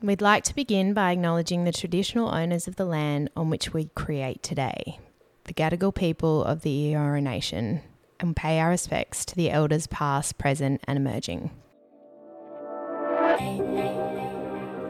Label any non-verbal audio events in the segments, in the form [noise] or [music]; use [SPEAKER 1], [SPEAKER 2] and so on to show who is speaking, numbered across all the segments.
[SPEAKER 1] We'd like to begin by acknowledging the traditional owners of the land on which we create today, the Gadigal people of the Eora Nation, and pay our respects to the elders past, present, and emerging.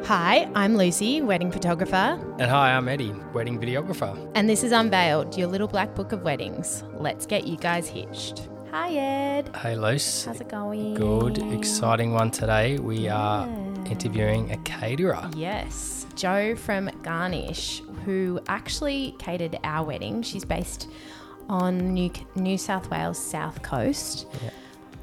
[SPEAKER 1] Hi, I'm Lucy, wedding photographer,
[SPEAKER 2] And hi, I'm Eddie, wedding videographer.
[SPEAKER 1] and this is Unveiled, your little black book of weddings. Let's get you guys hitched. Hi, Ed.
[SPEAKER 2] Hey, Luce.
[SPEAKER 1] How's it going?
[SPEAKER 2] Good, exciting one today. We are interviewing a caterer.
[SPEAKER 1] Yes, Jo from Garnish, who actually catered our wedding. She's based on New, New South Wales South Coast.
[SPEAKER 2] Yeah.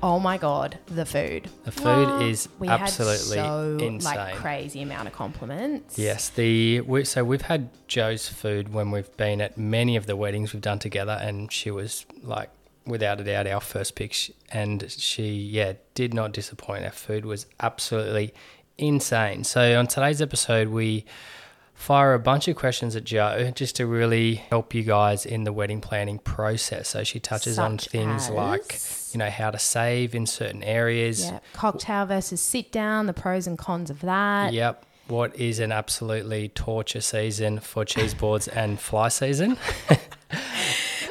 [SPEAKER 1] Oh my god, the food.
[SPEAKER 2] The food is
[SPEAKER 1] We
[SPEAKER 2] absolutely
[SPEAKER 1] had so
[SPEAKER 2] insane.
[SPEAKER 1] like crazy amount of compliments.
[SPEAKER 2] Yes, the we, so we've had Jo's food when we've been at many of the weddings we've done together, and she was like, without a doubt, our first pick. And she, yeah, did not disappoint. Our food was absolutely insane. So on today's episode, we fire a bunch of questions at Jo just to really help you guys in the wedding planning process. So she touches on
[SPEAKER 1] Such
[SPEAKER 2] things like, you know, how to save in certain areas.
[SPEAKER 1] Yeah, cocktail versus sit down, the pros and cons of that.
[SPEAKER 2] Yep. What is an absolutely torture season for cheese boards and fly season? [laughs]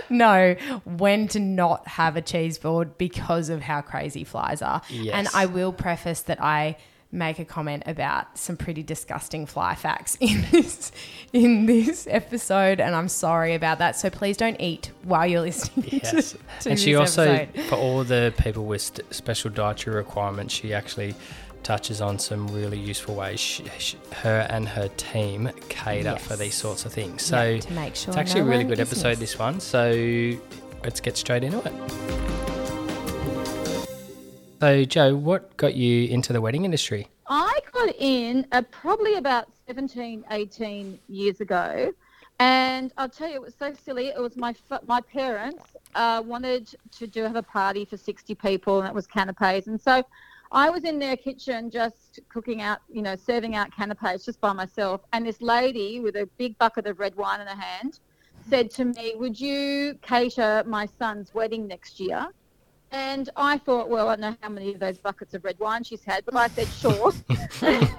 [SPEAKER 2] [laughs]
[SPEAKER 1] No, when to not have a cheese board because of how crazy flies are.
[SPEAKER 2] Yes.
[SPEAKER 1] And I will preface that I make a comment about some pretty disgusting fly facts in [laughs] this in this episode and I'm sorry about that. So please don't eat while you're listening
[SPEAKER 2] Yes.
[SPEAKER 1] to, to
[SPEAKER 2] and she also,
[SPEAKER 1] episode.
[SPEAKER 2] for all the people with special dietary requirements, she actually touches on some really useful ways she, she, her and her team cater for these sorts of things. So
[SPEAKER 1] Yeah, to make sure
[SPEAKER 2] it's actually
[SPEAKER 1] no
[SPEAKER 2] a really good
[SPEAKER 1] is
[SPEAKER 2] episode, this one. So let's get straight into it. So, Jo, what got you into the wedding industry?
[SPEAKER 3] I got in uh, probably about 17, 18 years ago. And I'll tell you, it was so silly. It was my my parents uh, wanted to do have a party for 60 people, and it was canapes. And so I was in their kitchen just cooking out, you know, serving out canapes just by myself. And this lady with a big bucket of red wine in her hand said to me, Would you cater my son's wedding next year? And I thought, well, I know how many of those buckets of red wine she's had, but I said, sure.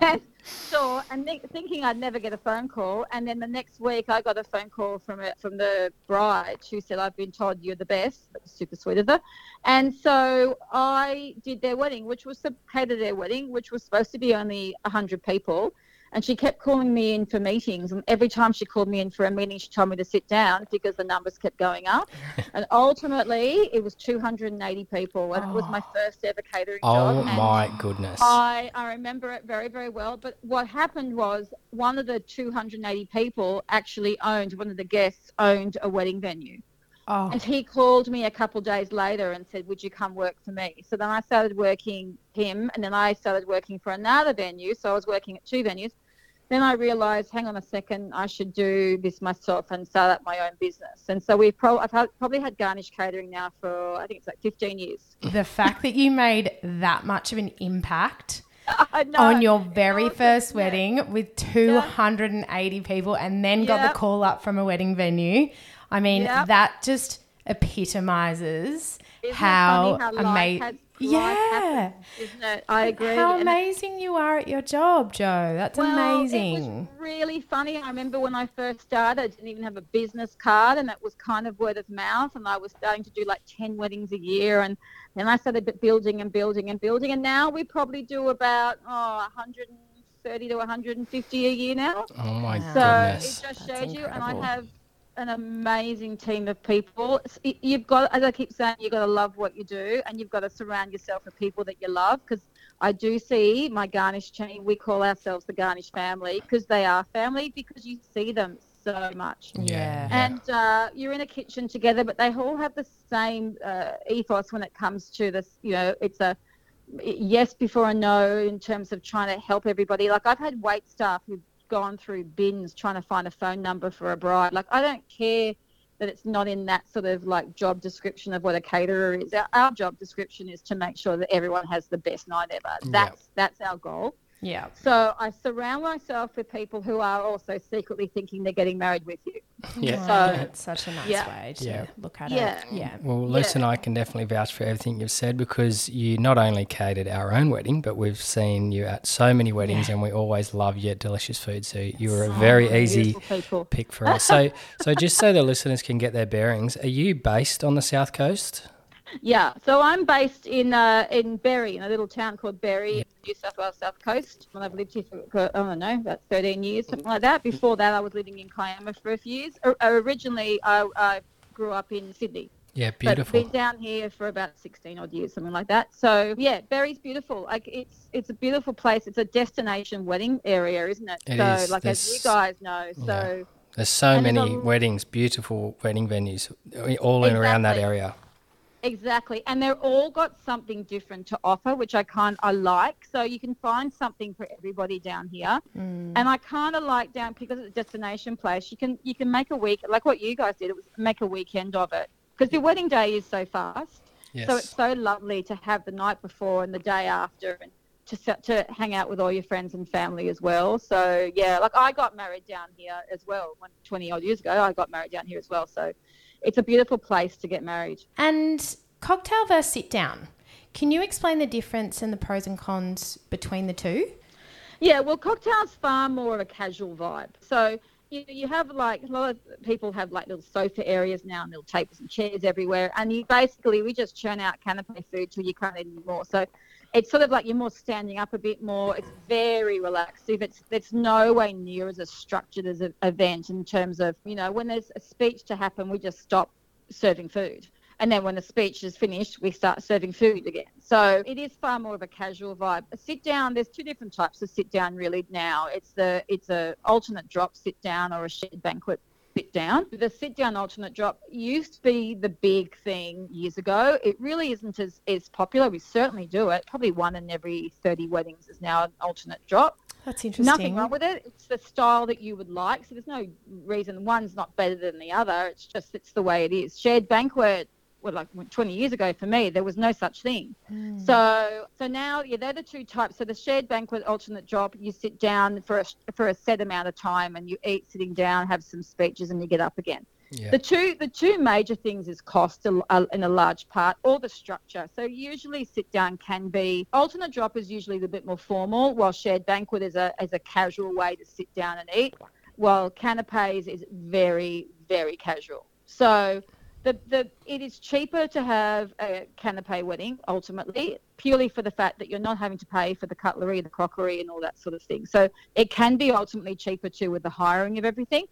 [SPEAKER 3] and, [laughs] [laughs] sure. And th- thinking I'd never get a phone call. And then the next week, I got a phone call from a, from the bride who said, I've been told you're the best. Super sweet of her. And so I did their wedding, which was to cater their wedding, which was supposed to be only 100 people. And she kept calling me in for meetings. And every time she called me in for a meeting, she told me to sit down because the numbers kept going up. [laughs] and ultimately, it was 280 people. And it was my oh. first ever catering
[SPEAKER 2] Oh,
[SPEAKER 3] job. And
[SPEAKER 2] my goodness.
[SPEAKER 3] I, I remember it very, very well. But what happened was one of the 280 people actually owned, one of the guests owned a wedding venue.
[SPEAKER 1] Oh,
[SPEAKER 3] And he called me a couple of days later and said, Would you come work for me? So then I started working him and then I started working for another venue. So I was working at two venues. Then I realized, hang on a second, I should do this myself and start up my own business. And so we've pro- I've had, probably had Garnish Catering now for, I think it's like 15 years.
[SPEAKER 1] the fact that you made that much of an impact [laughs] on your very first
[SPEAKER 3] yeah.
[SPEAKER 1] wedding with 280 people and then got
[SPEAKER 3] Yep.
[SPEAKER 1] the call up from a wedding venue. I mean,
[SPEAKER 3] Yep.
[SPEAKER 1] that just epitomizes
[SPEAKER 3] Isn't
[SPEAKER 1] how
[SPEAKER 3] how
[SPEAKER 1] amazing. Yeah.
[SPEAKER 3] happens, Isn't it? I agree.
[SPEAKER 1] How
[SPEAKER 3] And
[SPEAKER 1] amazing you are at your job, Jo. That's
[SPEAKER 3] Well,
[SPEAKER 1] amazing.
[SPEAKER 3] It was really funny. I remember when I first started, I didn't even have a business card, and it was kind of word of mouth. And I was starting to do like 10 weddings a year. And then I started building and building and building. And now we probably do about oh, 130 to 150 a year now.
[SPEAKER 2] oh, my
[SPEAKER 1] Wow.
[SPEAKER 3] So
[SPEAKER 2] goodness.
[SPEAKER 3] it just
[SPEAKER 1] That's
[SPEAKER 3] shows you. And I have an amazing team of people. You've got, as I keep saying, you've got to love what you do and you've got to surround yourself with people that you love because I do see my Garnish team, we call ourselves the Garnish family because they are family because you see them so much.
[SPEAKER 1] yeah.
[SPEAKER 3] And uh, you're in a kitchen together, but they all have the same uh, ethos when it comes to this. You know, it's a yes before a no in terms of trying to help everybody. Like I've had wait staff who've gone through bins trying to find a phone number for a bride. Like I don't care that it's not in that sort of like job description of what a caterer is. Our, our job description is to make sure that everyone has the best night ever.
[SPEAKER 2] Yeah.
[SPEAKER 3] That's that's our goal.
[SPEAKER 1] Yeah.
[SPEAKER 3] So I surround myself with people who are also secretly thinking they're getting married with you.
[SPEAKER 2] Yeah.
[SPEAKER 3] So-
[SPEAKER 1] it's such a nice
[SPEAKER 3] Yeah.
[SPEAKER 1] way to
[SPEAKER 2] Yeah.
[SPEAKER 1] look at
[SPEAKER 3] Yeah.
[SPEAKER 1] it. Yeah.
[SPEAKER 2] Well, Luce
[SPEAKER 3] Yeah.
[SPEAKER 2] and I can definitely vouch for everything you've said because you not only catered our own wedding, but we've seen you at so many weddings, and we always love your delicious food. So you were a very
[SPEAKER 3] oh, easy
[SPEAKER 2] pick for us. So, so just so the listeners can get their bearings, are you based on the south coast?
[SPEAKER 3] Yeah, so I'm based in uh, in Berry, in a little town called Berry, New South Wales South Coast. And I've lived here for, I don't know, about 13 years, something like that. Before that, I was living in Kiama for a few years. O- originally, I, I grew up in Sydney.
[SPEAKER 2] Yeah,
[SPEAKER 3] But
[SPEAKER 2] beautiful.
[SPEAKER 3] been down here for about 16 odd years, something like that. So yeah, Berry's beautiful. Like it's it's a beautiful place. It's a destination wedding area, isn't it?
[SPEAKER 2] It
[SPEAKER 3] so
[SPEAKER 2] is.
[SPEAKER 3] like as you guys know, so
[SPEAKER 2] There's so many
[SPEAKER 3] a-
[SPEAKER 2] weddings, beautiful wedding venues, all in around that area.
[SPEAKER 3] Exactly, and they're all got something different to offer, which I kind I like. So you can find something for everybody down here,
[SPEAKER 1] Mm.
[SPEAKER 3] and I kind of like down because it's a destination place. You can you can make a week like what you guys did. It was make a weekend of it because your wedding day is so fast.
[SPEAKER 2] Yes.
[SPEAKER 3] So it's so lovely to have the night before and the day after, and to set, to hang out with all your friends and family as well. So yeah, like I got married down here as well. When twenty odd years ago, I got married down here as well. So it's a beautiful place to get married.
[SPEAKER 1] And cocktail versus sit down. Can you explain the difference and the pros and cons between the two?
[SPEAKER 3] Yeah, well, cocktails far more of a casual vibe. So you, you have like a lot of people have like little sofa areas now and little tables and chairs everywhere, and you basically we just churn out canapé food till you can't eat anymore. So it's sort of like you're more standing up a bit more. It's very relaxed. It's it's no way near as structured as an event in terms of you know when there's a speech to happen, we just stop serving food. And then when the speech is finished, we start serving food again. So it is far more of a casual vibe. A sit down, there's two different types of sit down really now. It's the it's a alternate drop sit down or a shared banquet sit down. The sit down alternate drop used to be the big thing years ago. It really isn't as, as popular. We certainly do it. Probably one in every 30 weddings is now an alternate drop.
[SPEAKER 1] That's interesting.
[SPEAKER 3] Nothing wrong with it. It's the style that you would like. So there's no reason one's not better than the other. It's just it's the way it is. Shared banquet, well, like 20 years ago for me, there was no such thing.
[SPEAKER 1] Mm.
[SPEAKER 3] So so now yeah, they're the two types. So the shared banquet alternate drop, you sit down for a for a set amount of time and you eat sitting down, have some speeches, and you get up again.
[SPEAKER 2] Yeah.
[SPEAKER 3] The two the two major things is cost a- a- in a large part, or the structure. So usually sit down can be alternate drop is usually a bit more formal, while shared banquet is a is a casual way to sit down and eat, while canapes is very very casual. So the, the it is cheaper to have a canapé wedding ultimately purely for the fact that you're not having to pay for the cutlery, the crockery, and all that sort of thing. So it can be ultimately cheaper too with the hiring of everything.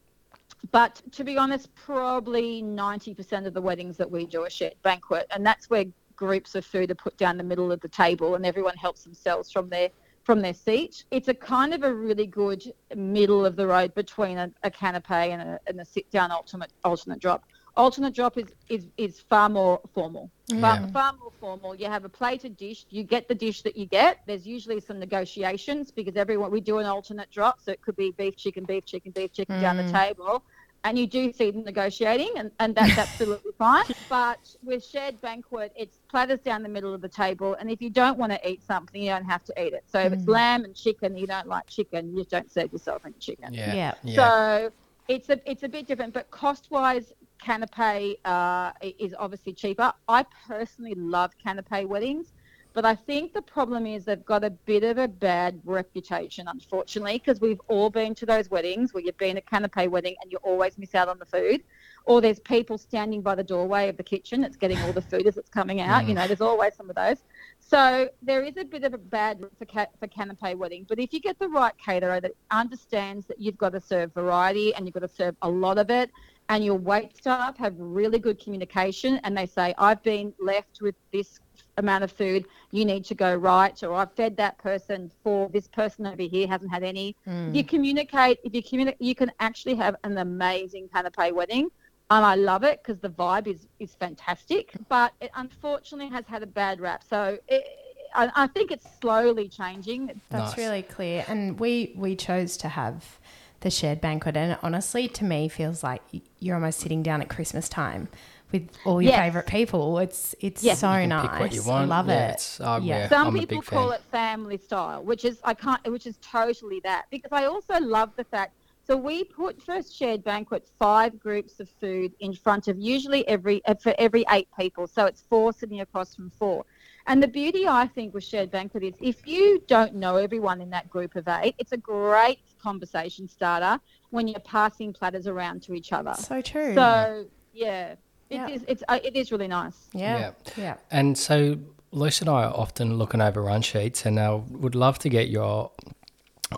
[SPEAKER 3] But to be honest, probably 90% of the weddings that we do are shared banquet, and that's where groups of food are put down the middle of the table, and everyone helps themselves from their from their seat. It's a kind of a really good middle of the road between a, a canapé and a, and a sit down alternate alternate drop. Alternate drop is, is, is far more formal. Far,
[SPEAKER 2] Yeah.
[SPEAKER 3] far more formal. You have a plated dish. You get the dish that you get. There's usually some negotiations because everyone we do an alternate drop, so it could be beef, chicken, beef, chicken, beef, chicken down the mm. table. And you do see them negotiating, and, and that's [laughs] absolutely fine. But with shared banquet, it's platters down the middle of the table. And if you don't want to eat something, you don't have to eat it. So if it's mm. lamb and chicken, you don't like chicken, you just don't serve yourself any chicken.
[SPEAKER 2] yeah.
[SPEAKER 1] Yeah.
[SPEAKER 2] Yeah.
[SPEAKER 3] So it's a it's a bit different, but cost wise, canapé uh, is obviously cheaper. I personally love canapé weddings, but I think the problem is they've got a bit of a bad reputation, unfortunately, because we've all been to those weddings where you've been a canapé wedding and you always miss out on the food. Or there's people standing by the doorway of the kitchen that's getting all the food as it's coming out. You know, there's always some of those. So there is a bit of a bad for, ca- for canapé wedding, but if you get the right caterer that understands that you've got to serve variety and you've got to serve a lot of it, and your wait staff have really good communication, and they say, "I've been left with this amount of food, you need to go right," or "I've fed that person for this person over here hasn't had any." If hmm. you communicate, if you communicate, you can actually have an amazing canapé wedding and I love it because the vibe is is fantastic. But it unfortunately has had a bad rap. So it, I, I think it's slowly changing.
[SPEAKER 1] That's
[SPEAKER 2] Nice.
[SPEAKER 1] really clear. And we we chose to have the shared banquet, and honestly, to me, feels like you're almost sitting down at Christmas time with all your
[SPEAKER 3] Yes.
[SPEAKER 1] favourite people. It's it's
[SPEAKER 3] Yes.
[SPEAKER 1] so
[SPEAKER 2] You can
[SPEAKER 1] nice.
[SPEAKER 2] pick what you want.
[SPEAKER 1] I love
[SPEAKER 2] Yeah,
[SPEAKER 1] it.
[SPEAKER 2] it's- um,
[SPEAKER 1] Yeah.
[SPEAKER 2] yeah,
[SPEAKER 3] Some
[SPEAKER 2] I'm a
[SPEAKER 3] people
[SPEAKER 2] big
[SPEAKER 3] call
[SPEAKER 2] fan.
[SPEAKER 3] it family style, which is I can't, which is totally that. Because I also love the fact. So we put for a shared banquet five groups of food in front of usually every uh, for every eight people. So it's four sitting across from four. And the beauty I think with shared banquet is if you don't know everyone in that group of eight, it's a great conversation starter when you're passing platters around to each other.
[SPEAKER 1] So true.
[SPEAKER 3] So yeah, it
[SPEAKER 1] Yeah.
[SPEAKER 3] is. It's uh, it is really nice.
[SPEAKER 1] yeah.
[SPEAKER 2] Yeah.
[SPEAKER 1] Yeah.
[SPEAKER 2] And so Lucy and I are often looking over run sheets, and I would love to get your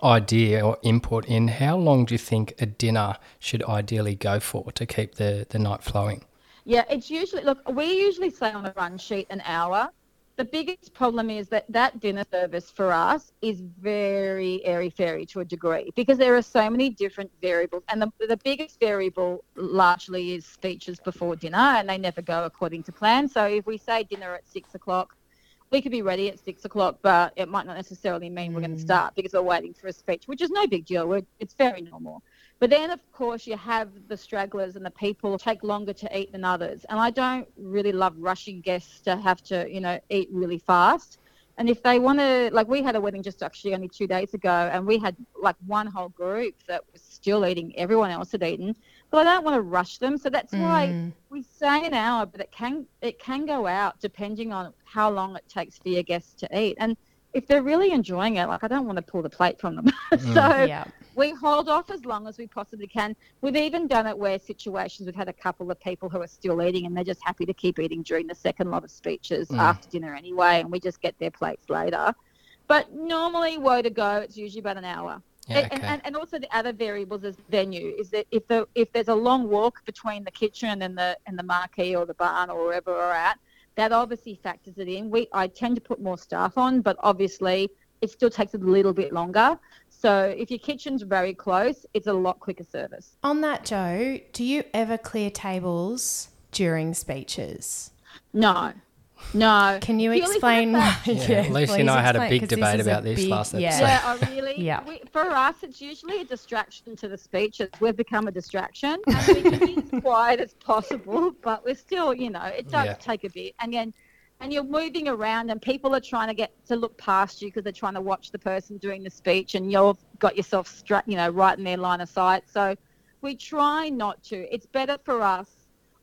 [SPEAKER 2] idea or input in how long do you think a dinner should ideally go for to keep the, the night flowing?
[SPEAKER 3] Yeah, it's usually look. We usually say on a run sheet an hour. The biggest problem is that that dinner service for us is very airy fairy to a degree because there are so many different variables, and the the biggest variable largely is speeches before dinner, and they never go according to plan. So if we say dinner at six o'clock, we could be ready at six o'clock, but it might not necessarily mean we're going to mm. start because we're waiting for a speech, which is no big deal. We're, it's very normal. But then, of course, you have the stragglers and the people who take longer to eat than others. And I don't really love rushing guests to have to, you know, eat really fast. And if they want to, like, we had a wedding just actually only two days ago, and we had like one whole group that was still eating. Everyone else had eaten, but I don't want to rush them. So that's why
[SPEAKER 1] Mm.
[SPEAKER 3] we say an hour, but it can it can go out depending on how long it takes for your guests to eat. And if they're really enjoying it, like I don't want to pull the plate from them. [laughs] so
[SPEAKER 1] Yeah.
[SPEAKER 3] We hold off as long as we possibly can. We've even done it where situations we've had a couple of people who are still eating and they're just happy to keep eating during the second lot of speeches
[SPEAKER 2] Mm.
[SPEAKER 3] after dinner anyway, and we just get their plates later. But normally, woe to go, it's usually about an hour.
[SPEAKER 2] Yeah,
[SPEAKER 3] And-
[SPEAKER 2] okay.
[SPEAKER 3] and, and also the other variables is venue. Is that if the if there's a long walk between the kitchen and the and the marquee or the barn or wherever we're at, that obviously factors it in. We I tend to put more staff on, but obviously it still takes a little bit longer. So if your kitchen's very close, it's a lot quicker service.
[SPEAKER 1] On that, Jo, do you ever clear tables during speeches?
[SPEAKER 3] No, no.
[SPEAKER 1] Can you
[SPEAKER 3] Purely
[SPEAKER 1] explain
[SPEAKER 3] fact-
[SPEAKER 1] why? [laughs]
[SPEAKER 2] Yeah, Lucy and I had a
[SPEAKER 1] explain,
[SPEAKER 2] big
[SPEAKER 1] 'cause this
[SPEAKER 2] debate about this
[SPEAKER 1] big-
[SPEAKER 2] last
[SPEAKER 1] yeah.
[SPEAKER 2] episode.
[SPEAKER 3] Yeah, oh really? [laughs]
[SPEAKER 1] Yeah.
[SPEAKER 3] We, for us, it's usually a distraction to the speeches. We've become a distraction. And we can be as [laughs] quiet as possible, but we're still, you know, it does
[SPEAKER 2] Yeah.
[SPEAKER 3] take a bit. And then, and you're moving around, and people are trying to get to look past you because they're trying to watch the person doing the speech, and you've got yourself, stra- you know, right in their line of sight. So we try not to. It's better for us.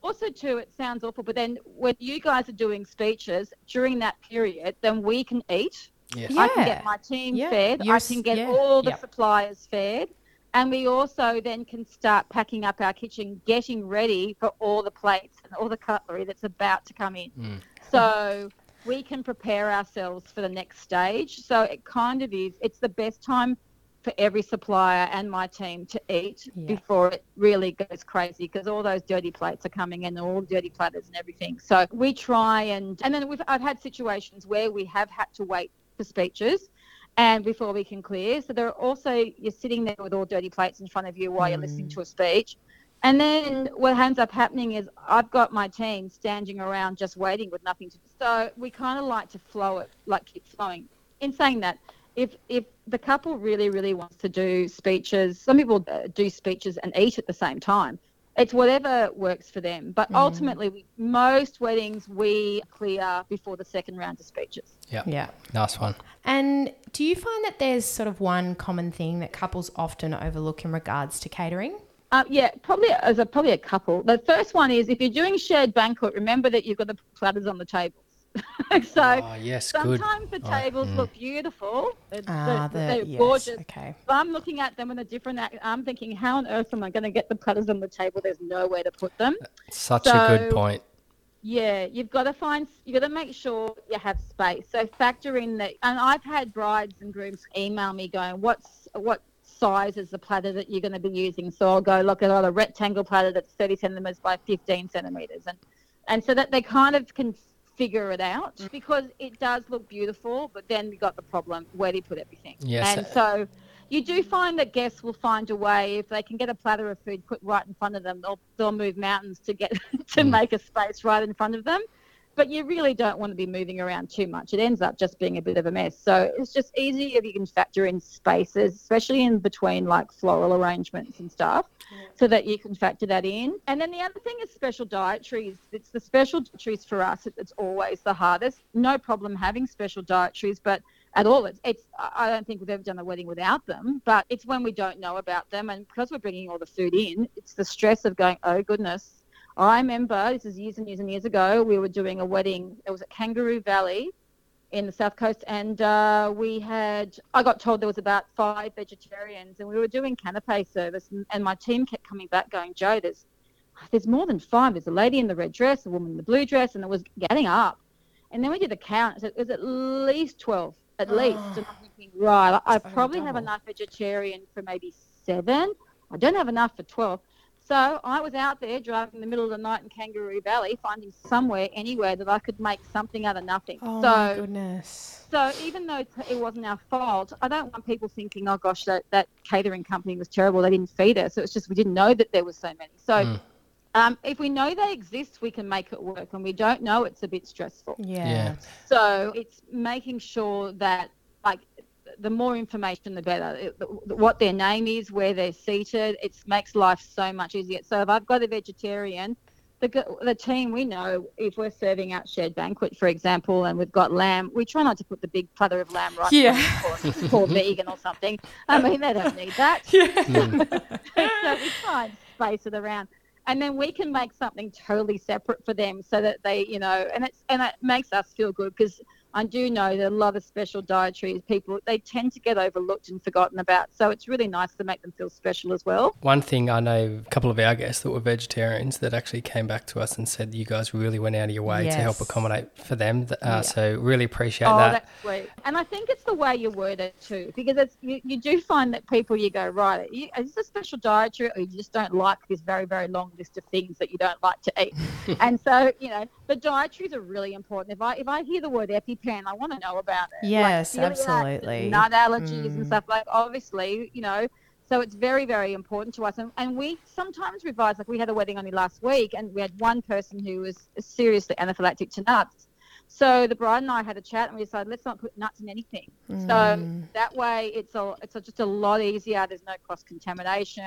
[SPEAKER 3] Also, too, it sounds awful, but then when you guys are doing speeches during that period, then we can eat.
[SPEAKER 2] Yes.
[SPEAKER 1] Yeah.
[SPEAKER 3] I can get my team
[SPEAKER 1] Yeah.
[SPEAKER 3] fed.
[SPEAKER 1] You're
[SPEAKER 3] I
[SPEAKER 1] s-
[SPEAKER 3] can get
[SPEAKER 1] yeah.
[SPEAKER 3] all the
[SPEAKER 1] Yep.
[SPEAKER 3] suppliers fed. And we also then can start packing up our kitchen, getting ready for all the plates and all the cutlery that's about to come in.
[SPEAKER 2] Mm.
[SPEAKER 3] So we can prepare ourselves for the next stage. So it kind of is, it's the best time for every supplier and my team to eat
[SPEAKER 1] Yeah.
[SPEAKER 3] before it really goes crazy because all those dirty plates are coming in, all dirty platters and everything. So we try and and then we've I've had situations where we have had to wait for speeches and before we can clear. So there are also you're sitting there with all dirty plates in front of you while you're listening mm. to a speech. And then what ends up happening is I've got my team standing around just waiting with nothing to do. So we kind of like to flow it, like keep flowing. In saying that, if if the couple really really wants to do speeches, some people uh, do speeches and eat at the same time. It's whatever works for them. But ultimately, we, most weddings we clear before the second round of speeches.
[SPEAKER 2] Yeah.
[SPEAKER 1] Yeah.
[SPEAKER 2] Nice one.
[SPEAKER 1] And do you find that there's sort of one common thing that couples often overlook in regards to catering?
[SPEAKER 3] Uh, yeah, probably as a probably a couple. The first one is if you're doing shared banquet, remember that you've got the platters on the tables. [laughs] so
[SPEAKER 2] Oh, yes, good.
[SPEAKER 3] sometimes the
[SPEAKER 2] Oh,
[SPEAKER 3] tables
[SPEAKER 2] mm.
[SPEAKER 3] look beautiful. They're,
[SPEAKER 1] Ah,
[SPEAKER 3] they're, they're
[SPEAKER 1] yes,
[SPEAKER 3] gorgeous.
[SPEAKER 1] Okay.
[SPEAKER 3] But I'm looking at them in a different. act- I'm thinking, how on earth am I going to get the platters on the table? There's nowhere to put them.
[SPEAKER 2] Such a good point.
[SPEAKER 3] Yeah, you've got to find, you've got to make sure you have space. So factor in that. And I've had brides and grooms email me going, what's, what size is the platter that you're going to be using? So I'll go, look, I've a rectangle platter that's 30 centimeters by 15 centimeters. And, and so that they kind of can figure it out because it does look beautiful, but then we got the problem, where do you put everything?
[SPEAKER 2] Yes.
[SPEAKER 3] And so you do find that guests will find a way if they can get a platter of food put right in front of them they'll, they'll move mountains to get [laughs] to
[SPEAKER 2] Mm.
[SPEAKER 3] make a space right in front of them but you really don't want to be moving around too much. It ends up just being a bit of a mess. So it's just easy if you can factor in spaces, especially in between like floral arrangements and stuff, so that you can factor that in. And then the other thing is special dietaries. It's the special dietaries for us. It's always the hardest. No problem having special dietaries, but at all. It's, it's I don't think we've ever done a wedding without them, but it's when we don't know about them, and because we're bringing all the food in, it's the stress of going, oh goodness. I remember this is years and years and years ago. We were doing a wedding. It was at Kangaroo Valley in the south coast, and uh, we had. I got told there was about five vegetarians, and we were doing canapé service, and, and my team kept coming back, going, "Jo, there's there's more than five. There's a lady in the red dress, a woman in the blue dress, and it was getting up." And then we did the count. It was at least twelve at oh. least. And I'm thinking, right, I probably have enough vegetarian for maybe seven. I don't have enough for 12. So I was out there driving in the middle of the night in Kangaroo Valley, finding somewhere, anywhere that I could make something out of nothing.
[SPEAKER 1] Oh
[SPEAKER 3] so,
[SPEAKER 1] my goodness.
[SPEAKER 3] So even though it wasn't our fault, I don't want people thinking, oh gosh, that, that catering company was terrible. They didn't feed us. It was just we didn't know that there was so many. So mm. Um, if we know they exist, we can make it work. When we don't know, it's a bit stressful.
[SPEAKER 1] Yeah. yeah.
[SPEAKER 3] So it's making sure that, like, the more information, the better. It, what their name is, where they're seated, it makes life so much easier. So if I've got a vegetarian, the, the team we know if we're serving out shared banquet, for example, and we've got lamb, we try not to put the big platter of lamb right
[SPEAKER 1] yeah.
[SPEAKER 3] vegan or something. I mean, they don't need that. [laughs]
[SPEAKER 1] Yeah. [laughs]
[SPEAKER 3] So we try and space it around and then we can make something totally separate for them so that they you know and it's and it makes us feel good because I do know that a lot of special dietaries people they tend to get overlooked and forgotten about. So it's really nice to make them feel special as well.
[SPEAKER 2] One thing I know a couple of our guests that were vegetarians that actually came back to us and said you guys really went out of your way yes. to help accommodate for them. Uh, yeah. So really appreciate
[SPEAKER 3] oh,
[SPEAKER 2] that.
[SPEAKER 3] that's sweet. And I think it's the way you word it too, because it's you, you do find that people you go right, you, is this a special dietary or you just don't like this very very long list of things that you don't like to eat. [laughs] and so you know the dietaries are really important. If I if I hear the word epi pen, I want to know about it.
[SPEAKER 1] Yes, like, absolutely.
[SPEAKER 3] Nut allergies mm. and stuff like obviously, you know. So it's very, very important to us. And, and we sometimes revise, like we had a wedding only last week, and we had one person who was seriously anaphylactic to nuts. So the bride and I had a chat, and we decided let's not put nuts in anything. Mm. So that way, it's a it's a, just a lot easier. There's no cross contamination,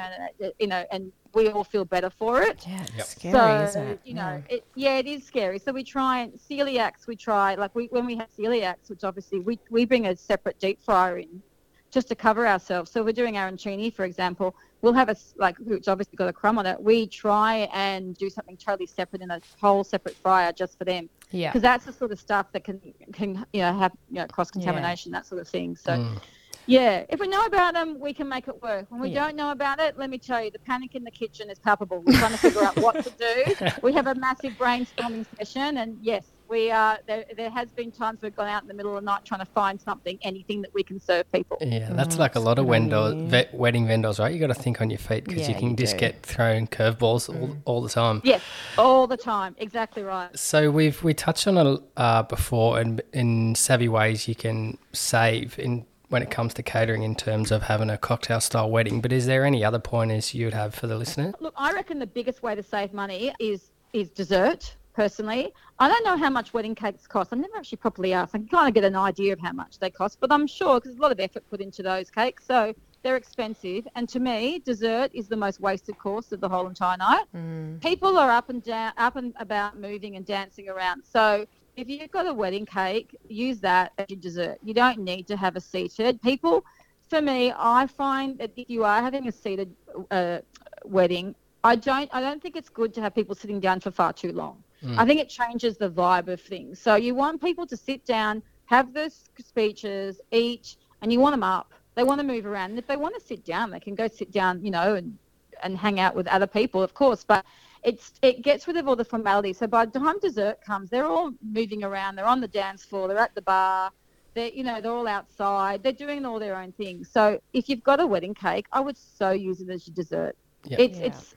[SPEAKER 3] you know, and we all feel better for it.
[SPEAKER 1] Yeah, it's yep. scary, so, isn't it?
[SPEAKER 3] You know, yeah. It, yeah, it is scary. So we try and celiacs. We try like we when we have celiacs, which obviously we we bring a separate deep fryer in just to cover ourselves. So we're doing arancini, for example. We'll have a like which obviously got a crumb on it. We try and do something totally separate in a whole separate fryer just for them.
[SPEAKER 1] Yeah.
[SPEAKER 3] Because that's the sort of stuff that can can you know have you know cross contamination yeah. that sort of thing. So. Mm. Yeah, if we know about them, we can make it work. When we yeah. don't know about it, let me tell you, the panic in the kitchen is palpable. We're trying to figure out what to do. [laughs] We have a massive brainstorming session, and yes, we are there, there has been times we've gone out in the middle of the night trying to find something anything that we can serve people
[SPEAKER 2] yeah that's oh, like a lot of vendor, ve- wedding vendors right you got to think on your feet because yeah, you can you just do. get thrown curveballs all, mm. all the time
[SPEAKER 3] yes all the time exactly right
[SPEAKER 2] so we've we touched on it uh, before and in savvy ways you can save in when it comes to catering in terms of having a cocktail style wedding but is there any other pointers you'd have for the listeners
[SPEAKER 3] look i reckon the biggest way to save money is is dessert personally. I don't know how much wedding cakes cost. I've never actually properly asked. I can kind of get an idea of how much they cost, but I'm sure because there's a lot of effort put into those cakes. So they're expensive. And to me, dessert is the most wasted course of the whole entire night. Mm. People are up and down, up and about moving and dancing around. So if you've got a wedding cake, use that as your dessert. You don't need to have a seated. People, for me, I find that if you are having a seated uh, wedding, I don't, I don't think it's good to have people sitting down for far too long. Mm. I think it changes the vibe of things. So you want people to sit down, have the speeches, eat, and you want them up. They want to move around. And if they want to sit down, they can go sit down, you know, and, and hang out with other people, of course. But it's it gets rid of all the formalities. So by the time dessert comes, they're all moving around. They're on the dance floor. They're at the bar. They're you know they're all outside. They're doing all their own things. So if you've got a wedding cake, I would so use it as your dessert. Yep. It's yeah. it's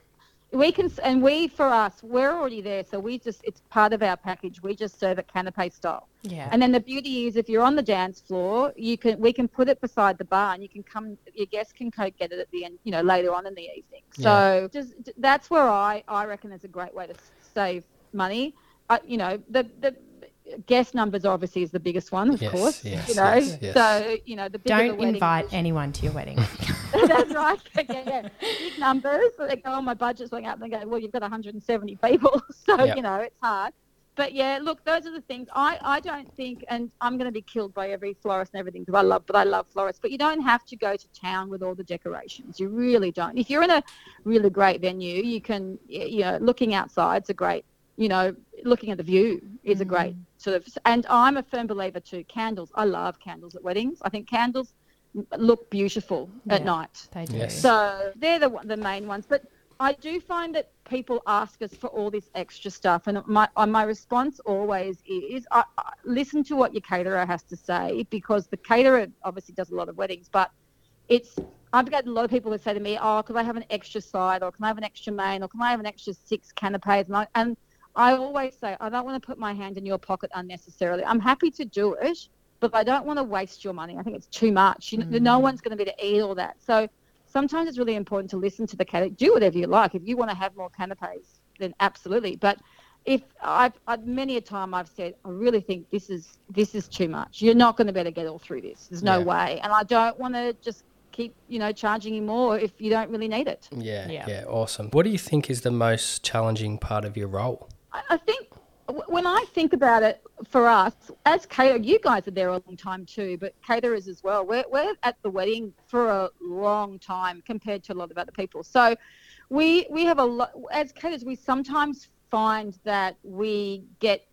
[SPEAKER 3] we can and we for us we're already there so we just it's part of our package we just serve it canapé style
[SPEAKER 1] yeah
[SPEAKER 3] and then the beauty is if you're on the dance floor you can we can put it beside the bar and you can come your guests can go get it at the end you know later on in the evening so yeah. just that's where i i reckon is a great way to save money uh, you know, the the guest numbers obviously is the biggest one, of
[SPEAKER 2] Yes,
[SPEAKER 3] course.
[SPEAKER 2] yes,
[SPEAKER 3] you know,
[SPEAKER 2] yes, yes.
[SPEAKER 3] so you know the bigger
[SPEAKER 1] Don't
[SPEAKER 3] wedding
[SPEAKER 1] invite anyone to your wedding. [laughs] [laughs]
[SPEAKER 3] That's right. [laughs] Yeah, yeah. Big numbers. They go, oh, my budget's going up. And they go, well, you've got 170 [laughs] people. So,
[SPEAKER 2] Yep.
[SPEAKER 3] you know, it's hard. But yeah, look, those are the things. I, I don't think, and I'm going to be killed by every florist and everything because I love, but I love florists. But you don't have to go to town with all the decorations. You really don't. If you're in a really great venue, you can, you know, looking outside's a great, you know, looking at the view is a great mm. sort of. And I'm a firm believer too. Candles. I love candles at weddings. I think candles look beautiful at night.
[SPEAKER 1] They do.
[SPEAKER 2] Yes.
[SPEAKER 3] So they're the the main ones. But I do find that people ask us for all this extra stuff, and my uh, my response always is I, I, listen to what your caterer has to say because the caterer obviously does a lot of weddings, but it's I've got a lot of people that say to me, "Oh, could I have an extra side, or can I have an extra main, or can I have an extra six canapes?" And I, and I always say, I don't want to put my hand in your pocket unnecessarily. I'm happy to do it, but I don't want to waste your money. I think it's too much. You know, No mm. one's going to be able to eat all that. So sometimes it's really important to listen to the caterer. Do whatever you like. If you want to have more canapes, then absolutely. But if I've, I've many a time I've said, I really think this is this is too much. You're not going to be able to get all through this. There's no
[SPEAKER 2] Yeah.
[SPEAKER 3] way. And I don't want to just keep you know charging you more if you don't really need it.
[SPEAKER 2] Yeah,
[SPEAKER 1] Yeah.
[SPEAKER 2] yeah, awesome. What do you think is the most challenging part of your role?
[SPEAKER 3] I I think when I think about it for us, as caterer, you guys are there a long time too, but caterers as well. We're, we're at the wedding for a long time compared to a lot of other people. So we we have a lot as caterers. We sometimes find that we get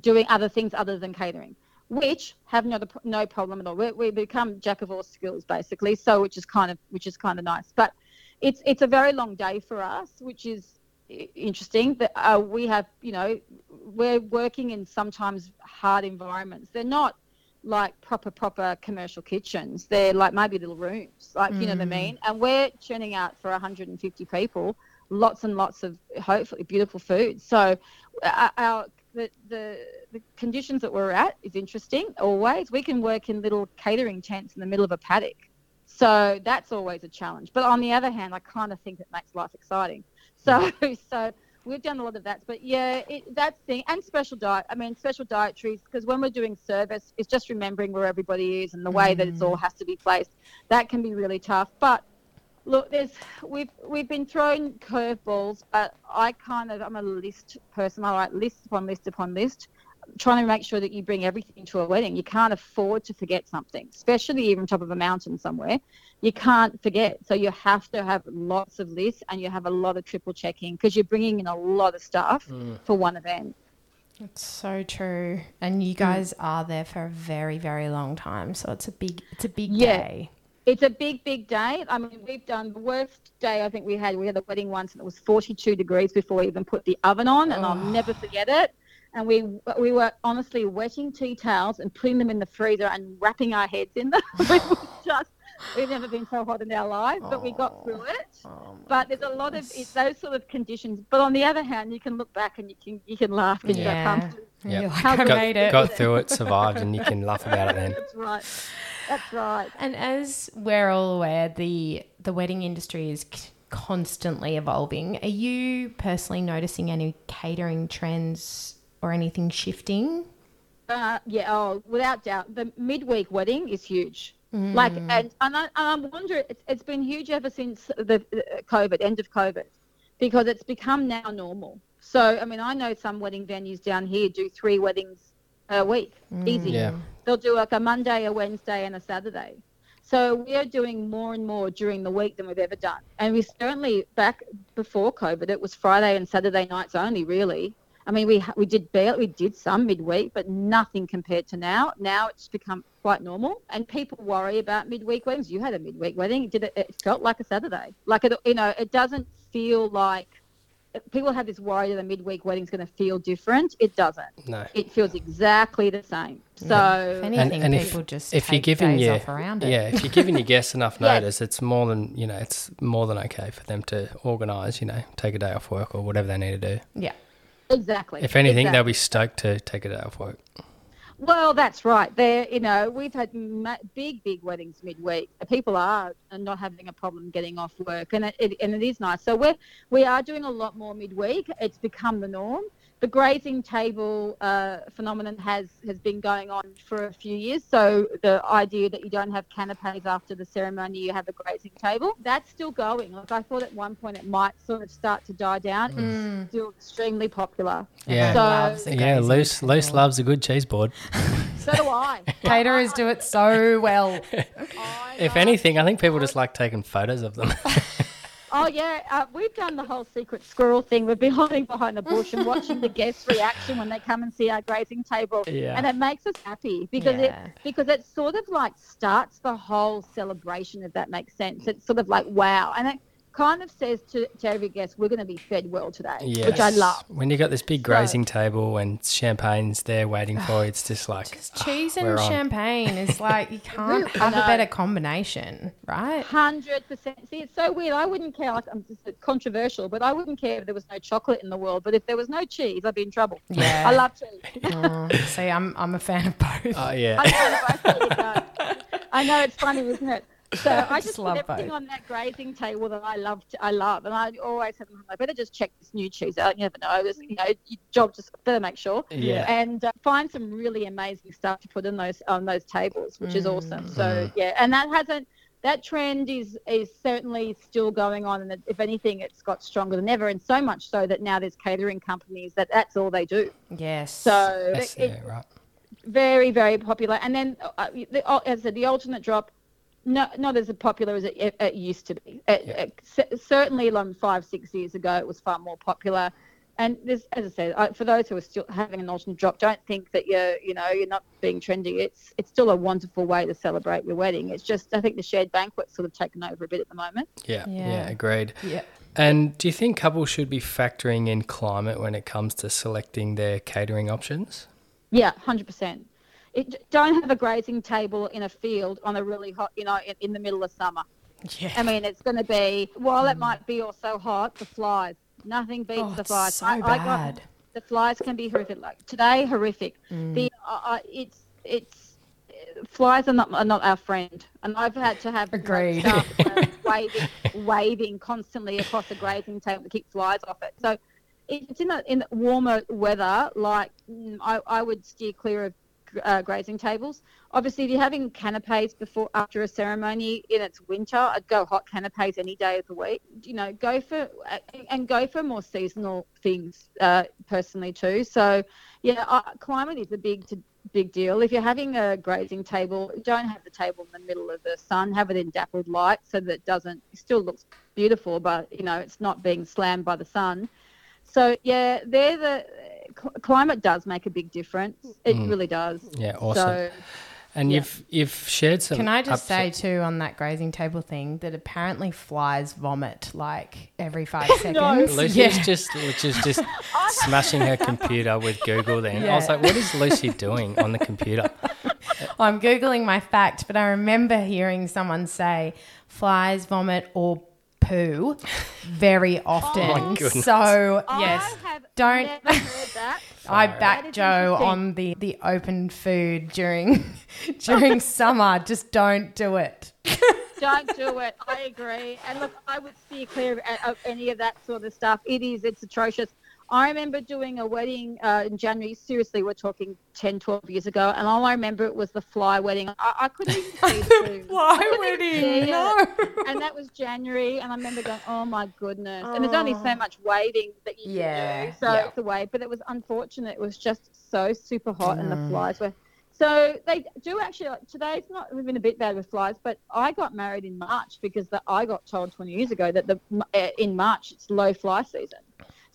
[SPEAKER 3] doing other things other than catering, which have pro- no problem at all. We, we become jack of all skills basically. So which is kind of which is kind of nice, but it's it's a very long day for us, which is interesting. That uh, we have, you know, we're working in sometimes hard environments. They're not like proper proper commercial kitchens. They're like maybe little rooms, like you know what I mean. And we're churning out for 150 people, lots and lots of hopefully beautiful food. So uh, our the, the the conditions that we're at is interesting. Always, we can work in little catering tents in the middle of a paddock. So that's always a challenge. But on the other hand, I kind of think it makes life exciting. So [laughs] so we've done a lot of that. But yeah, it, that thing and special diet. I mean, special dietaries because when we're doing service, it's just remembering where everybody is and the way that it's all mm. has to be placed. That can be really tough. But look, there's we've we've been thrown curveballs, but I kind of I'm a list person. I write list upon list upon list trying to make sure that you bring everything to a wedding. You can't afford to forget something, especially even top of a mountain somewhere. You can't forget. So you have to have lots of lists and you have a lot of triple checking because you're bringing in a lot of stuff mm. for one event.
[SPEAKER 1] It's so true. And you mm. guys are there for a very, very long time. So it's a big it's a big
[SPEAKER 3] Yeah.
[SPEAKER 1] day.
[SPEAKER 3] It's a big, big day. I mean, we've done the worst day I think we had. We had a wedding once and it was 42 degrees before we even put the oven on, and I'll never forget it. And we we were honestly wetting tea towels and putting them in the freezer and wrapping our heads in them. [laughs] it was just we've never been so hot in our lives, but we got through oh, it. Oh but there's a lot of it's those sort of conditions. But on the other hand, you can look back and you can you can laugh because
[SPEAKER 1] Yeah.
[SPEAKER 3] you're pumped.
[SPEAKER 2] Yeah.
[SPEAKER 1] You're like,
[SPEAKER 3] How
[SPEAKER 1] I
[SPEAKER 3] good-
[SPEAKER 1] made it.
[SPEAKER 2] Got through it, survived, and you can laugh about it then.
[SPEAKER 3] That's right. That's right.
[SPEAKER 1] And as we're all aware, the the wedding industry is c- constantly evolving. Are you personally noticing any catering trends or anything shifting?
[SPEAKER 3] Uh, yeah, oh, without doubt, the midweek wedding is huge. Like, and and I, and I wonder, it's, it's been huge ever since the uh, COVID, end of COVID, because it's become now normal. So, I mean, I know some wedding venues down here do three weddings a week, easy.
[SPEAKER 2] Yeah.
[SPEAKER 3] They'll do like a Monday, a Wednesday, and a Saturday. So we are doing more and more during the week than we've ever done. And we certainly back before COVID, it was Friday and Saturday nights only, really. I mean, we we did barely, we did some midweek, but nothing compared to now. Now it's become quite normal, and people worry about midweek weddings. You had a midweek wedding; it did it, it felt like a Saturday, like it, you know, it doesn't feel like people have this worry that a midweek wedding is going to feel different. It doesn't.
[SPEAKER 2] No.
[SPEAKER 3] It feels exactly the same. So
[SPEAKER 1] If anything,
[SPEAKER 2] and if-
[SPEAKER 1] people just
[SPEAKER 2] If
[SPEAKER 1] take
[SPEAKER 2] you're giving
[SPEAKER 1] days
[SPEAKER 2] your
[SPEAKER 1] off around it.
[SPEAKER 2] yeah, if you're giving your [laughs] guests enough [laughs]
[SPEAKER 3] Yeah.
[SPEAKER 2] notice, it's more than you know. It's more than okay for them to organise. You know, take a day off work or whatever they need to do.
[SPEAKER 1] Yeah.
[SPEAKER 3] Exactly.
[SPEAKER 2] If anything,
[SPEAKER 3] exactly.
[SPEAKER 2] they'll be stoked to take a day off work.
[SPEAKER 3] Well, that's right. There, you know, we've had big, big weddings midweek. People are not having a problem getting off work, and it, it and it is nice. So we're we are doing a lot more midweek. It's become the norm. The grazing table uh, phenomenon has has been going on for a few years. So the idea that you don't have canapes after the ceremony, you have a grazing table, that's still going. Like I thought at one point it might sort of start to die down. It's still extremely popular.
[SPEAKER 2] Yeah.
[SPEAKER 3] So-
[SPEAKER 1] Loves
[SPEAKER 2] Yeah,
[SPEAKER 1] grazing
[SPEAKER 2] Luce
[SPEAKER 1] Luce
[SPEAKER 2] loves a good cheese board. [laughs]
[SPEAKER 3] So do I. [laughs]
[SPEAKER 1] Caterers do it so well. [laughs]
[SPEAKER 2] If anything, I think people just like taking photos of them.
[SPEAKER 3] Oh yeah, uh, we've done the whole secret squirrel thing. We've been hiding behind the bush and watching the guests' [laughs] reaction when they come and see our grazing table,
[SPEAKER 2] Yeah.
[SPEAKER 3] and it makes us happy because
[SPEAKER 1] Yeah.
[SPEAKER 3] it because it sort of like starts the whole celebration. If that makes sense, it's sort of like wow, and it kind of says to, to every guest, "We're going to be fed well today," which I love.
[SPEAKER 2] When you got this big
[SPEAKER 3] So-
[SPEAKER 2] grazing table and champagne's there waiting for you, it's just like
[SPEAKER 1] Just ah, cheese
[SPEAKER 2] we're
[SPEAKER 1] and
[SPEAKER 2] on.
[SPEAKER 1] champagne is [laughs] like you can't
[SPEAKER 3] Really?
[SPEAKER 1] have a better combination, right?
[SPEAKER 3] Hundred percent. See, it's so weird. I wouldn't care. Like, I'm just uh, controversial, but I wouldn't care if there was no chocolate in the world. But if there was no cheese, I'd be in trouble.
[SPEAKER 1] Yeah.
[SPEAKER 3] I love cheese.
[SPEAKER 1] Oh, see, I'm I'm a fan of both.
[SPEAKER 2] oh yeah.
[SPEAKER 3] I know, both. There you go. I know it's funny, isn't it? [laughs] So I
[SPEAKER 1] just
[SPEAKER 3] just,
[SPEAKER 1] love
[SPEAKER 3] put everything
[SPEAKER 1] both.
[SPEAKER 3] on that grazing table that I love. To, I love, and I always have. I better just check this new cheese out. You never know. There's, you know, your job just better make sure.
[SPEAKER 2] Yeah.
[SPEAKER 3] And uh, find some really amazing stuff to put in those on those tables, which is
[SPEAKER 1] Mm.
[SPEAKER 3] awesome. So yeah, and that hasn't. That trend is is certainly still going on, and if anything, it's got stronger than ever. And so much so that now there's catering companies that that's all they do.
[SPEAKER 1] Yes.
[SPEAKER 3] So
[SPEAKER 2] That's,
[SPEAKER 3] it-
[SPEAKER 2] yeah, right.
[SPEAKER 3] very very popular and then uh, the, uh, as I said, the alternate drop no, not as popular as it, it, it used to be it,
[SPEAKER 2] Yeah.
[SPEAKER 3] it- cer- certainly like five six years ago it was far more popular and this as i said I, for those who are still having an alternate drop don't think that you're you know you're not being trendy it's it's still a wonderful way to celebrate your wedding it's just i think the shared banquet's sort of taken over a bit at the moment
[SPEAKER 2] Yeah, yeah,
[SPEAKER 1] Yeah.
[SPEAKER 2] agreed.
[SPEAKER 1] yeah.
[SPEAKER 2] And do you think couples should be factoring in climate when it comes to selecting their catering options?
[SPEAKER 3] Yeah, hundred percent. It, don't have a grazing table in a field on a really hot, you know, in, in the middle of summer.
[SPEAKER 1] Yeah.
[SPEAKER 3] I mean, it's going to be while it might be also hot, the flies. Nothing beats
[SPEAKER 1] Oh,
[SPEAKER 3] the flies.
[SPEAKER 1] so
[SPEAKER 3] I, I got
[SPEAKER 1] bad.
[SPEAKER 3] the flies can be horrific. Like today, horrific.
[SPEAKER 1] Mm.
[SPEAKER 3] The uh, it's it's flies are not are not our friend, and I've had to have like,
[SPEAKER 1] Agreed.
[SPEAKER 3] uh, [laughs] waving waving constantly across the grazing table to keep flies off it. So if it's in a, in warmer weather, like mm, I, I would steer clear of uh, grazing tables. Obviously, if you're having canapes before after a ceremony in it's winter, I'd go hot canapes any day of the week. You know, go for uh, and go for more seasonal things uh, personally too. So, yeah, uh, climate is a big to, big deal. If you're having a grazing table, don't have the table in the middle of the sun. Have it in dappled light so that it doesn't it still looks beautiful, but you know it's not being slammed by the sun. So yeah, they're the cl- climate does make a big difference. It
[SPEAKER 2] Mm.
[SPEAKER 3] really does.
[SPEAKER 2] Yeah, awesome.
[SPEAKER 3] So
[SPEAKER 2] and
[SPEAKER 3] yeah.
[SPEAKER 2] you've you've shared some.
[SPEAKER 1] Can I just say too on that grazing table thing that apparently flies vomit like every [laughs] five
[SPEAKER 3] No.
[SPEAKER 1] seconds?
[SPEAKER 2] Lucy's
[SPEAKER 1] Yeah.
[SPEAKER 2] just Lucy's just [laughs] smashing her [laughs] computer with Google. Then I was like, "What is Lucy doing on the computer?"
[SPEAKER 1] I'm googling my fact, but I remember hearing someone say flies vomit or poo very often. [laughs]
[SPEAKER 2] Oh my goodness.
[SPEAKER 1] So yes,
[SPEAKER 3] I have
[SPEAKER 1] don't-
[SPEAKER 3] never heard that.
[SPEAKER 1] I back
[SPEAKER 3] Jo
[SPEAKER 1] on the the open food during [laughs] during [laughs] summer. Just don't do it.
[SPEAKER 3] Don't do it. I agree. And look, I would steer clear of any of that sort of stuff. It is. It's atrocious. I remember doing a wedding uh, in January. Seriously, we're talking 10, 12 years ago. And all I remember it was the fly wedding. I, I couldn't even see the [laughs] food. I couldn't see it. And that was January. And I remember going, oh my goodness. And there's only so much waving that you
[SPEAKER 1] Yeah,
[SPEAKER 3] can do. So
[SPEAKER 1] yeah.
[SPEAKER 3] it's a wave. But it was unfortunate. It was just so super hot and the
[SPEAKER 1] Mm.
[SPEAKER 3] flies were. So they do actually. Like, today's not. We've a bit bad with flies, but I got married in March because the, I got told 20 years ago that the uh, in March it's low fly season.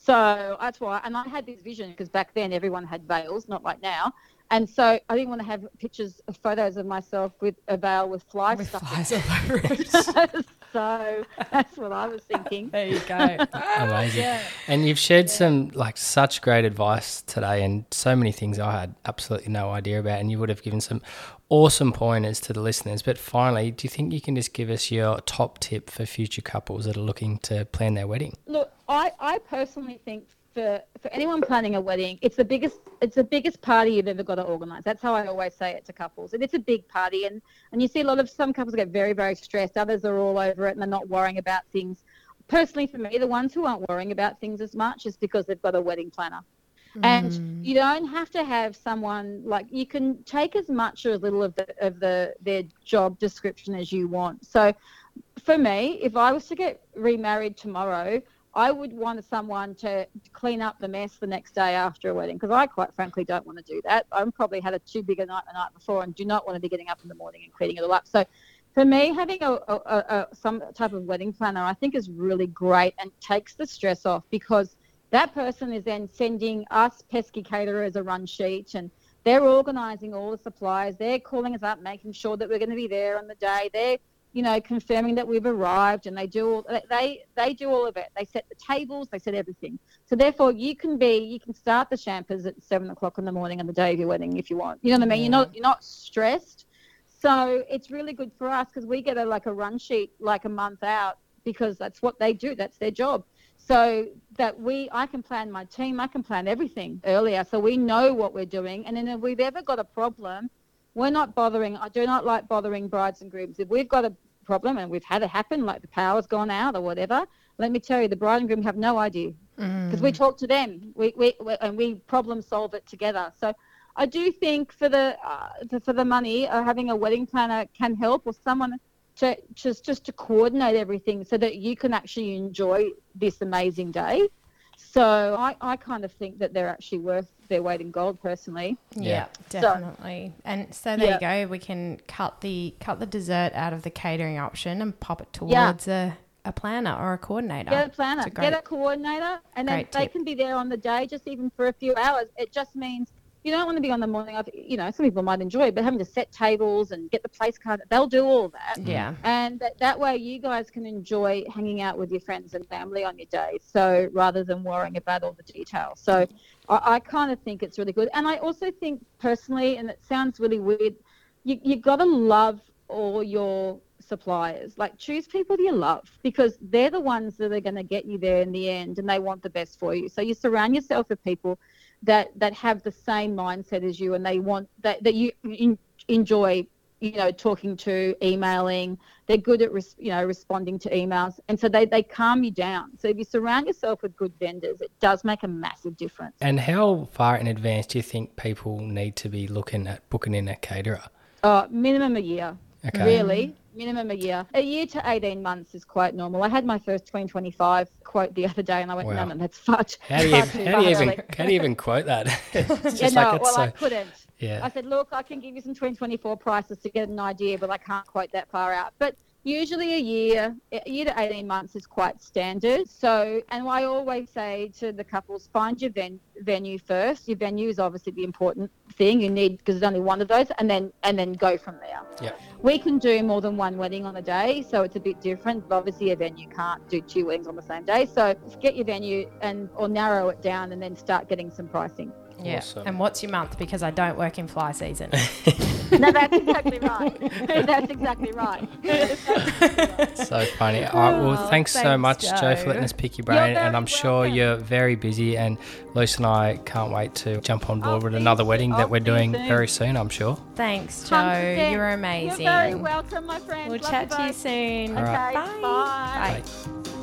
[SPEAKER 3] So that's why, and I had this vision because back then everyone had veils, not like now. And so I didn't want to have pictures, photos of myself with a veil with flies
[SPEAKER 1] With
[SPEAKER 3] stuck.
[SPEAKER 1] flies all over it. [laughs]
[SPEAKER 3] so that's what I was thinking.
[SPEAKER 1] There you go. [laughs]
[SPEAKER 2] Amazing.
[SPEAKER 3] Yeah.
[SPEAKER 2] And you've shared some like such great advice today, and so many things I had absolutely no idea about, and you would have given some awesome pointers to the listeners. But finally, do you think you can just give us your top tip for future couples that are looking to plan their wedding?
[SPEAKER 3] Look, I, I personally think for, for anyone planning a wedding, it's the biggest it's the biggest party you've ever got to organise. That's how I always say it to couples. And it's a big party, and and you see a lot of some couples get very very stressed. Others are all over it and they're not worrying about things. Personally, for me, the ones who aren't worrying about things as much is because they've got a wedding planner. and mm. you don't have to have someone like you can take as much or as little of the of the their job description as you want. So for me, if I was to get remarried tomorrow, I would want someone to clean up the mess the next day after a wedding because I quite frankly don't want to do that. I'm probably had a too big a night the night before and do not want to be getting up in the morning and cleaning it all up. So for me, having a, a, a, some type of wedding planner, I think is really great and takes the stress off because that person is then sending us pesky caterers a run sheet and they're organising all the supplies. They're calling us up, making sure that we're going to be there on the day. They're you know, confirming that we've arrived, and they do all they they do all of it. They set the tables, they set everything. So therefore, you can be you can start the champers at seven o'clock in the morning on the day of your wedding if you want. You know what I mean? Yeah. You're not you're not stressed. So it's really good for us because we get a like a run sheet like a month out because that's what they do. That's their job. So that we, I can plan my team, I can plan everything earlier, so we know what we're doing. And then if we've ever got a problem, we're not bothering. I do not like bothering brides and grooms. If we've got a problem and we've had it happen, like the power's gone out or whatever, let me tell you, the bride and groom have no idea because mm. we talk to them, we, we, we, and we problem solve it together. So I do think for the uh, for the money, uh, having a wedding planner can help, or someone to just just to coordinate everything so that you can actually enjoy this amazing day. So I, I kind of think that they're actually worth their weight in gold personally.
[SPEAKER 1] Yeah, yeah definitely. So, and so there yeah. you go. We can cut the cut the dessert out of the catering option and pop it towards yeah. a, a planner or a coordinator.
[SPEAKER 3] Get a planner. A great, Get a coordinator and then they tip. can be there on the day just even for a few hours. It just means you don't want to be on the morning of, you know, some people might enjoy it, but having to set tables and get the place card, they'll do all that.
[SPEAKER 1] Yeah.
[SPEAKER 3] And that, that way you guys can enjoy hanging out with your friends and family on your day. So rather than worrying about all the details. So I, I kind of think it's really good. And I also think personally, and it sounds really weird, you, you've got to love all your suppliers. Like choose people you love because they're the ones that are going to get you there in the end and they want the best for you. So you surround yourself with people that that have the same mindset as you and they want that that you in, enjoy you know talking to emailing. They're good at res, you know responding to emails. And so they, they calm you down. So if you surround yourself with good vendors it does make a massive difference.
[SPEAKER 2] And how far in advance do you think people need to be looking at booking in a caterer?
[SPEAKER 3] Uh, minimum a year okay. really minimum a year. A year to 18 months is quite normal. I had my first 2025 quote the other day and I went, wow. no, no, that's far too
[SPEAKER 2] How do you, even, how do you even, how do you even quote that? [laughs]
[SPEAKER 3] yeah, no, like well, so... I couldn't. Yeah. I said, look, I can give you some 2024 prices to get an idea, but I can't quote that far out. But usually a year, a year to 18 months is quite standard. So, and I always say to the couples, find your ven- venue first. Your venue is obviously the important thing you need because there's only one of those, and then and then go from there.
[SPEAKER 2] Yeah.
[SPEAKER 3] We can do more than one wedding on a day, so it's a bit different. But obviously, a venue can't do two weddings on the same day. So get your venue and or narrow it down, and then start getting some pricing.
[SPEAKER 1] Yeah. Awesome. And what's your month? Because I don't work in fly season. [laughs]
[SPEAKER 3] no, that's exactly right. [laughs] that's exactly right. [laughs]
[SPEAKER 2] so funny. All right. Well, thanks, thanks so much, Jo. Jo, for letting us pick your brain. And I'm sure you're very busy. And Luce and I can't wait to jump on board oh, with another wedding that oh, we're doing very soon, I'm sure.
[SPEAKER 1] Thanks, Jo. 100%. You're amazing.
[SPEAKER 3] You're very welcome, my friend.
[SPEAKER 1] We'll Love chat to you soon.
[SPEAKER 3] Okay. Bye. Bye. Bye.